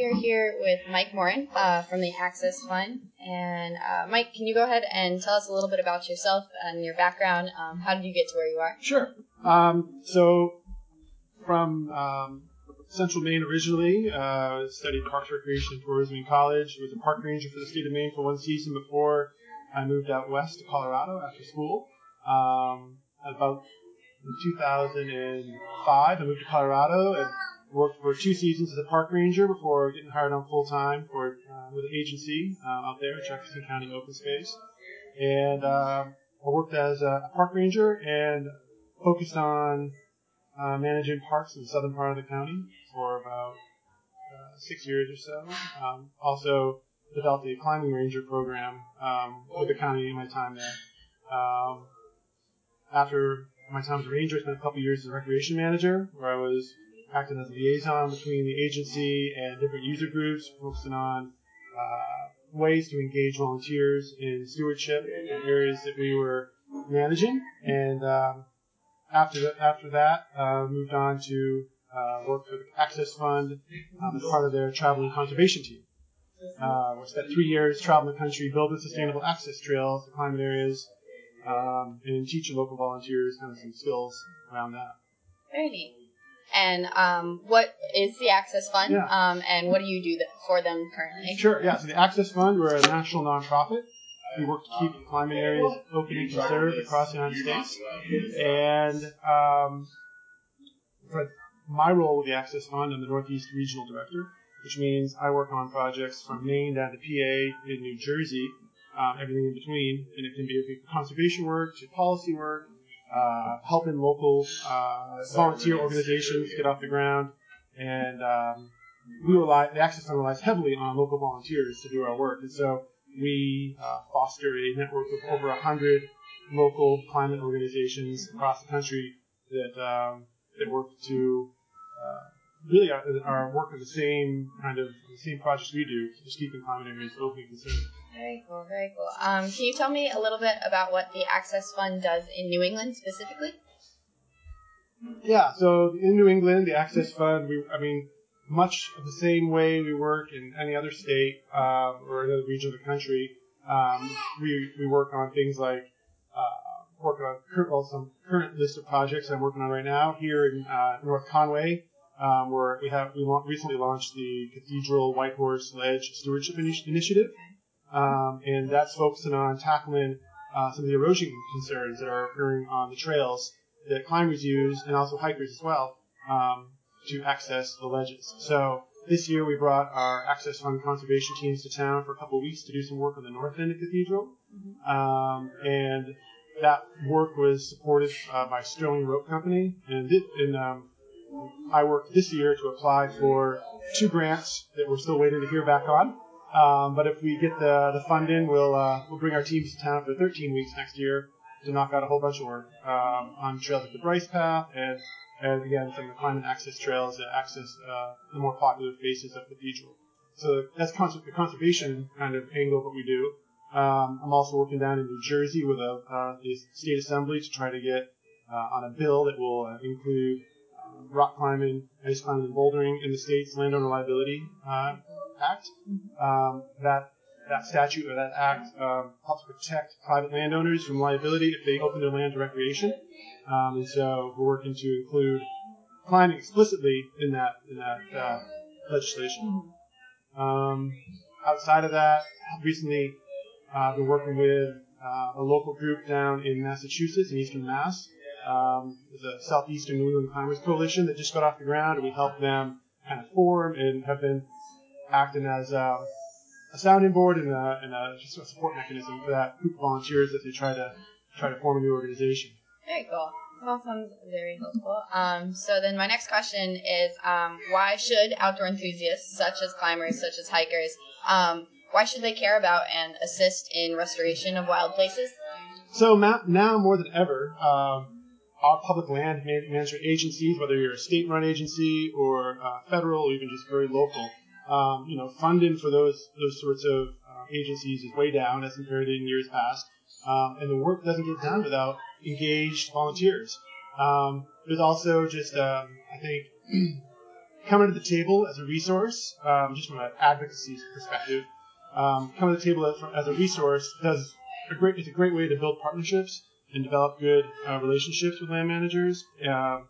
We're here with Mike Morin uh, from the Access Fund. And uh, Mike, can you go ahead and tell us a little bit about yourself and your background? Um, how did you get to where you are? Sure. Um, so, from um, Central Maine originally, uh, studied Parks, Recreation, and Tourism in college. Was a park ranger for the state of Maine for one season before I moved out west to Colorado after school. Um, about in 2005, I moved to Colorado and worked for two seasons as a park ranger before getting hired on full time for uh, with an agency uh, out there at Jefferson County Open Space. And um, I worked as a park ranger and focused on uh, managing parks in the southern part of the county for about uh, six years or so. Um, also developed a climbing ranger program um, with the county in my time there. Um, after my time as a ranger, I spent a couple years as a recreation manager, where I was acting as a liaison between the agency and different user groups, focusing on uh, ways to engage volunteers in stewardship in areas that we were managing. And um, after the, after that, uh, moved on to uh, work for the Access Fund um, as part of their travel and conservation team. Uh, we spent three years traveling the country, building sustainable access trails to climate areas, um, and teaching local volunteers kind of some skills around that. Very neat. And um, what is the Access Fund? Yeah. Um, and what do you do th- for them currently? Sure, yeah. So the Access Fund, we're a national nonprofit. We work to keep climate areas open and conserved across the United States. And um, for my role with the Access Fund, I'm the Northeast Regional Director, which means I work on projects from Maine down to PA in New Jersey, um, everything in between. And it can be conservation work to policy work, uh, helping local uh, volunteer organizations get off the ground. And um, we rely, the Access Fund relies heavily on local volunteers to do our work. And so we uh, foster a network of over 100 local climate organizations across the country that, um, that work to uh, really are, are working the same kind of the same projects we do, just keeping climate areas open and conserved. Very cool, very cool. Um, can you tell me a little bit about what the Access Fund does in New England specifically? Yeah, so in New England, the Access Fund, we, I mean, much of the same way we work in any other state um, or another region of the country. Um, we, we work on things like uh, working on well, some current list of projects I'm working on right now here in uh, North Conway, um, where we have we recently launched the Cathedral White Horse Ledge Stewardship Initi- Initiative, um, and that's focusing on tackling uh, some of the erosion concerns that are occurring on the trails that climbers use and also hikers as well um, to access the ledges. So this year we brought our Access Fund conservation teams to town for a couple of weeks to do some work on the north end of Cathedral, um, and that work was supported uh, by Sterling Rope Company, and, thi- and um, I worked this year to apply for two grants that we're still waiting to hear back on. Um, but if we get the, the fund in, we'll uh, we'll bring our teams to town for 13 weeks next year to knock out a whole bunch of work um, on trails like the Bryce Path and and again some of the climate access trails that access uh, the more popular faces of Cathedral. So that's the conservation kind of angle of what we do. Um, I'm also working down in New Jersey with a, uh, the state assembly to try to get uh, on a bill that will uh, include rock climbing, ice climbing, and bouldering in the state's landowner liability uh, act. Um, that that statute or that act um, helps protect private landowners from liability if they open their land to recreation. Um, and so we're working to include climbing explicitly in that in that uh, legislation. Um, outside of that, recently uh, I've been working with uh, a local group down in Massachusetts, in Eastern Mass. Um, a Southeastern New England Climbers Coalition that just got off the ground, and we helped them kind of form and have been acting as um, a sounding board and a, and a, just a support mechanism for that group of volunteers as they try to try to form a new organization. Very cool. That sounds very helpful. Um, so then my next question is, um, why should outdoor enthusiasts, such as climbers, such as hikers, um, why should they care about and assist in restoration of wild places? So now more than ever, um, our public land management agencies, whether you're a state-run agency or uh, federal or even just very local, um, you know, funding for those those sorts of uh, agencies is way down as compared to in years past, um, and the work doesn't get done without engaged volunteers. Um, there's also just, um, I think, coming to the table as a resource, um, just from an advocacy perspective, um, coming to the table as, as a resource does a great. It's a great way to build partnerships and develop good uh, relationships with land managers, um,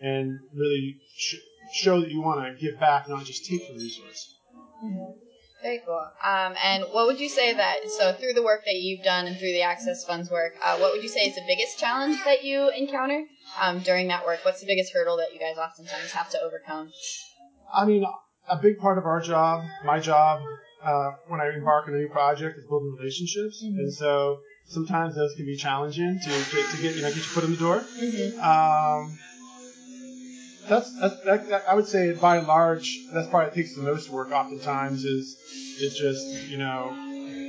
and really sh- show that you want to give back, not just take from the resource. Very cool. Um, and what would you say that, so through the work that you've done and through the Access Funds work, uh, what would you say is the biggest challenge that you encounter um, during that work? What's the biggest hurdle that you guys oftentimes have to overcome? I mean, a big part of our job, my job, uh, when I embark on a new project is building relationships. Mhm. And so sometimes those can be challenging to, to, to get, you know, get your foot in the door. Mm-hmm. Um, that's, that's that, that, I would say by and large that's probably what takes the most work. Oftentimes is is just you know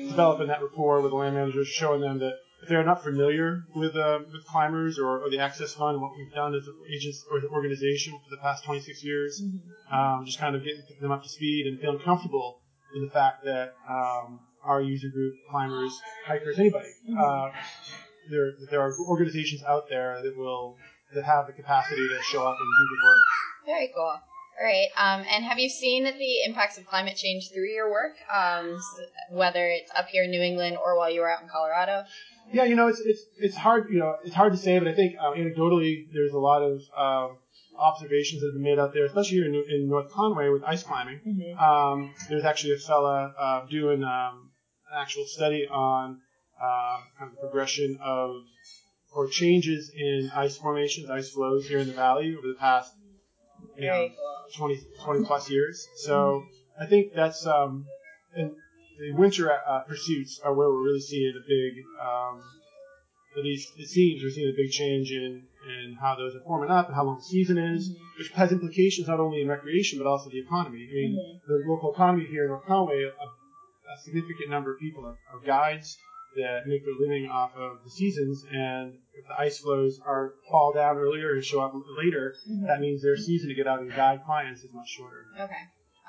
developing that rapport with the land managers, showing them that if they're not familiar with uh, with climbers or, or the Access Fund, what we've done as an agents or as an organization for the past 26 years, um, just kind of getting them up to speed and feeling comfortable with the fact that um, our user group, climbers, hikers, anybody, uh, there there are organizations out there that will that have the capacity to show up and do the work. Very cool. All right. Um, and have you seen the impacts of climate change through your work, um, whether it's up here in New England or while you were out in Colorado? Yeah, you know, it's it's it's hard, you know, it's hard to say, but I think uh, anecdotally, there's a lot of um, observations that have been made out there, especially here in, in North Conway with ice climbing. Mm-hmm. Um, there's actually a fella uh, doing um, actual study on uh, kind of the progression of or changes in ice formations, ice flows here in the valley over the past you know, 20, 20 plus years. So I think that's um, and the winter uh, pursuits are where we're really seeing a big, um, at least it seems we're seeing a big change in, in how those are forming up and how long the season is, which has implications not only in recreation but also the economy. I mean, the local economy here in North Conway, a, a significant number of people are, are guides that make their living off of the seasons, and if the ice flows are fall down earlier and show up later, that means their season to get out and guide clients is much shorter. Okay.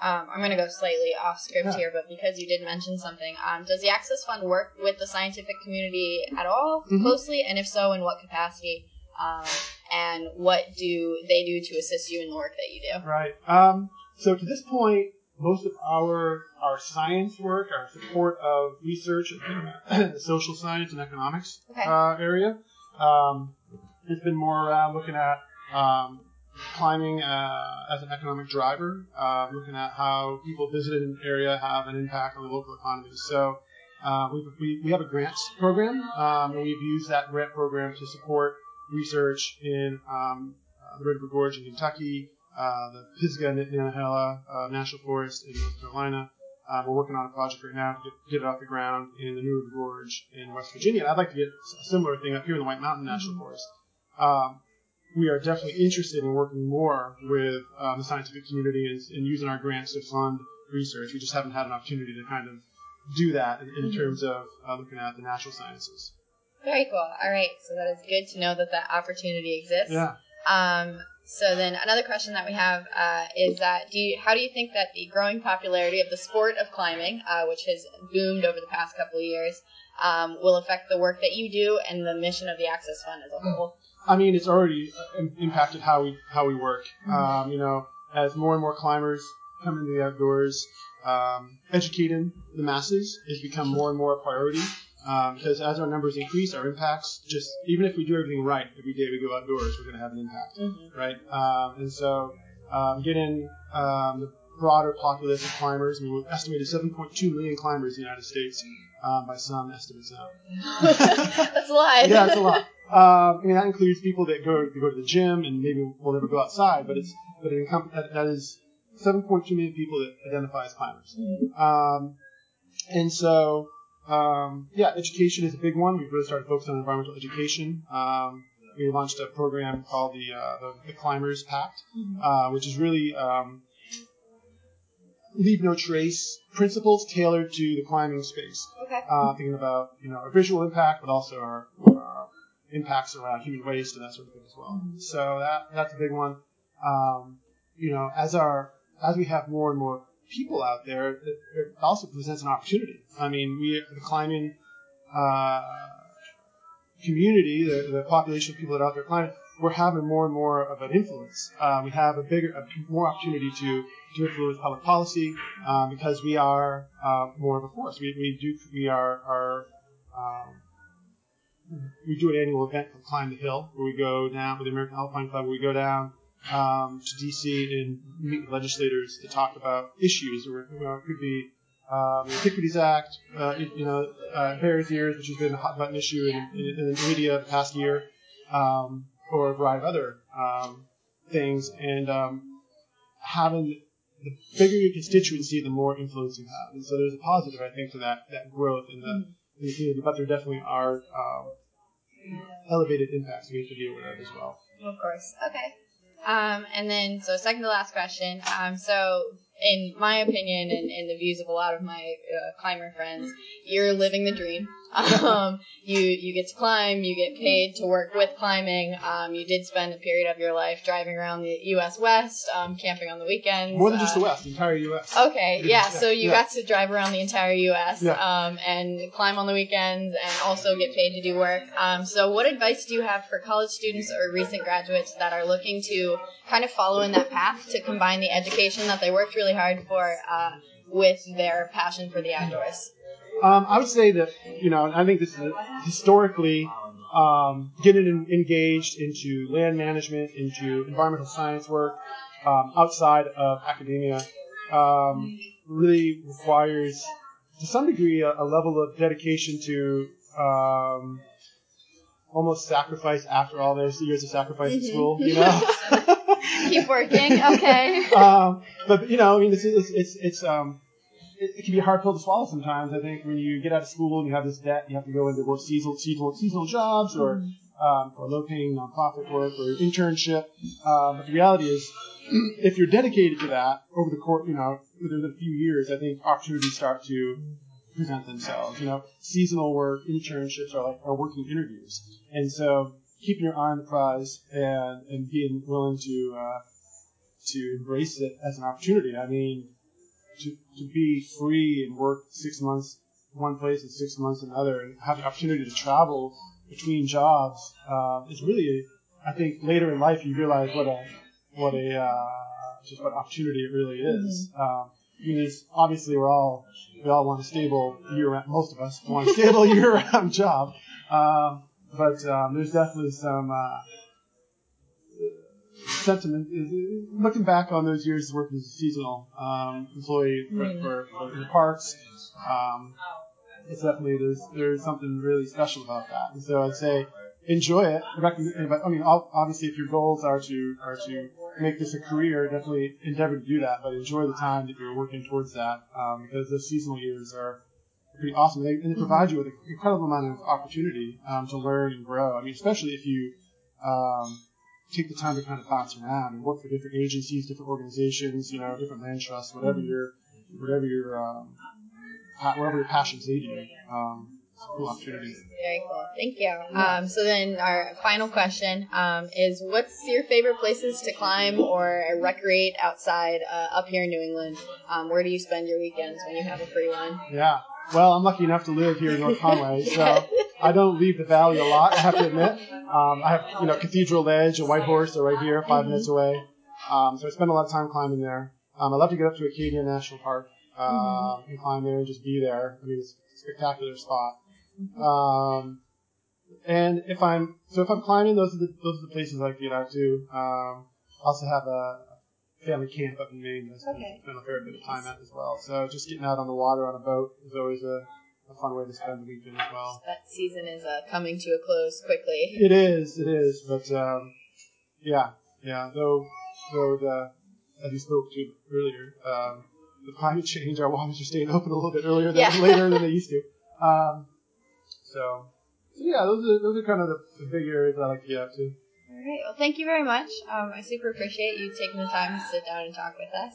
Um, I'm going to go slightly off script Yeah. here, but because you did mention something, um, does the Access Fund work with the scientific community at all Mhm. closely? And if so, in what capacity? Um, and what do they do to assist you in the work that you do? Right. Um, so to this point, most of our our science work, our support of research in the social science and economics Okay. uh, area, um, has been more around looking at um, climbing uh, as an economic driver, uh, looking at how people visiting an area have an impact on the local economy. So uh, we've, we, we have a grants program, um, and we've used that grant program to support research in um, uh, the Red River Gorge in Kentucky, uh, the Pisgah and Nantahala uh, National Forest in North Carolina. Uh, we're working on a project right now to get, get it off the ground in the New River Gorge in West Virginia. And I'd like to get a similar thing up here in the White Mountain National Forest. Um, we are definitely interested in working more with um, the scientific community and, and using our grants to fund research. We just haven't had an opportunity to kind of do that in, in Mhm. terms of uh, looking at the natural sciences. Very cool. All right. So that is good to know that that opportunity exists. Yeah. Um, so then another question that we have uh, is that do you, how do you think that the growing popularity of the sport of climbing, uh, which has boomed over the past couple of years, um, will affect the work that you do and the mission of the Access Fund as a whole? I mean, it's already uh, im- impacted how we how we work. Um, you know, as more and more climbers come into the outdoors, um, educating the masses has become more and more a priority. Um, because as our numbers increase, our impacts just even if we do everything right every day we go outdoors, we're going to have an impact, Mhm. right? Um, and so um, getting um, the broader populace of climbers. I mean, we've estimated 7.2 million climbers in the United States um, by some estimates now. That's a lot. yeah, it's a lot. Um, I mean, that includes people that go to go to the gym and maybe will never go outside, but it's but it encom- that, that is 7.2 million people that identify as climbers. Um, and so, um, yeah, education is a big one. We've really started focusing on environmental education. Um, we launched a program called the uh, the, the Climbers Pact, uh, which is really um, leave no trace principles tailored to the climbing space Okay. uh, thinking about you know our visual impact, but also our, our impacts around human waste and that sort of thing as well. So that that's a big one. Um, you know, as our as we have more and more people out there, it, also presents an opportunity. I mean, we the climbing uh, community, the, the population of people that are out there climbing, we're having more and more of an influence. Uh, we have a bigger, a more opportunity to to influence public policy um, because we are uh, more of a force. We, we do we are are um, we do an annual event called Climb the Hill, where we go down with the American Alpine Club, where we go down um, to DC and meet with legislators to talk about issues. Or you know, it could be um, the Antiquities Act, uh, you know, uh, Bears Ears, which has been a hot button issue in, in, in the media the past year, um, or a variety of other um, things. And um, having the bigger your constituency, the more influence you have. And so there's a positive, I think, to that that growth in the, in the community. But there definitely are um, elevated impacts we have to be aware of as well. Of course. Okay. Um, and then, so second to last question. Um, so, in my opinion and in the views of a lot of my uh, climber friends, you're living the dream. Um, you you get to climb, you get paid to work with climbing. Um, you did spend a period of your life driving around the U.S. West, um, camping on the weekends. More than just uh, the West, the entire U.S. Okay, yeah. Yeah, So you yeah. got to drive around the entire U.S. Yeah. Um, and climb on the weekends, and also get paid to do work. Um, so what advice do you have for college students or recent graduates that are looking to kind of follow in that path to combine the education that they worked really hard for uh, with their passion for the outdoors? Um, I would say that you know, I think this is historically um, getting en- engaged into land management, into environmental science work um, outside of academia um, really requires, to some degree, a, a level of dedication to um, almost sacrifice after all those years of sacrifice at Mhm. school. You know. Keep working. Okay. um, but you know, I mean, it's it's it's, it's um, it, it can be a hard pill to swallow sometimes. I think when you get out of school and you have this debt, you have to go into work seasonal seasonal, seasonal jobs or um, or low-paying nonprofit work or internship. Um, but the reality is, if you're dedicated to that over the course, you know, within a few years, I think opportunities start to present themselves. You know, seasonal work, internships are like are working interviews, and so keeping your eye on the prize and and being willing to uh, to embrace it as an opportunity. I mean, to, to be free and work six months one place and six months another, and have the opportunity to travel between jobs um, is really, I think, later in life you realize what a what a uh, just what opportunity it really is. Um, I mean, it's, obviously we're all we all want a stable year round. Most of us want a stable year round job, um, but um, there's definitely some. Uh, sentiment looking back on those years working as a seasonal um, employee for, for, for the parks. Um, it's definitely there's there's something really special about that, and so I'd say enjoy it. But I mean, obviously, if your goals are to are to make this a career, definitely endeavor to do that. But enjoy the time that you're working towards that, um, because those seasonal years are pretty awesome, they, and they provide you with an incredible amount of opportunity um, to learn and grow. I mean, especially if you um, take the time to kind of bounce around and work for different agencies, different organizations, you know, different land trusts, whatever your whatever your um, pa- whatever your passions lead you. Um, cool opportunity. Very cool. Thank you. Um, so then our final question um, is what's your favorite places to climb or recreate outside uh, up here in New England? Um, where do you spend your weekends when you have a free one? Yeah. Well, I'm lucky enough to live here in North Conway, so I don't leave the valley a lot. I have to admit. Um, I have, you know, Cathedral Ledge and White Horse are right here, 5 minutes away. Um, so I spend a lot of time climbing there. Um, I love to get up to Acadia National Park um, and climb there and just be there. I mean, it's a spectacular spot. Um, and if I'm so if I'm climbing, those are the those are the places I like to get out to. Um, I also have a family camp up in Maine I Okay. spend a fair bit of time at as well. So just getting out on the water on a boat is always a, a fun way to spend the weekend as well. That season is uh, coming to a close quickly. It is, it is, but um, yeah, yeah. Though, though the as you spoke to earlier, um, the climate change, our waters are staying open a little bit earlier than Yeah. later than they used to. Um, so, so yeah, those are those are kind of the, the big areas I like to get out to. All right. Well, thank you very much. Um, I super appreciate you taking the time to sit down and talk with us.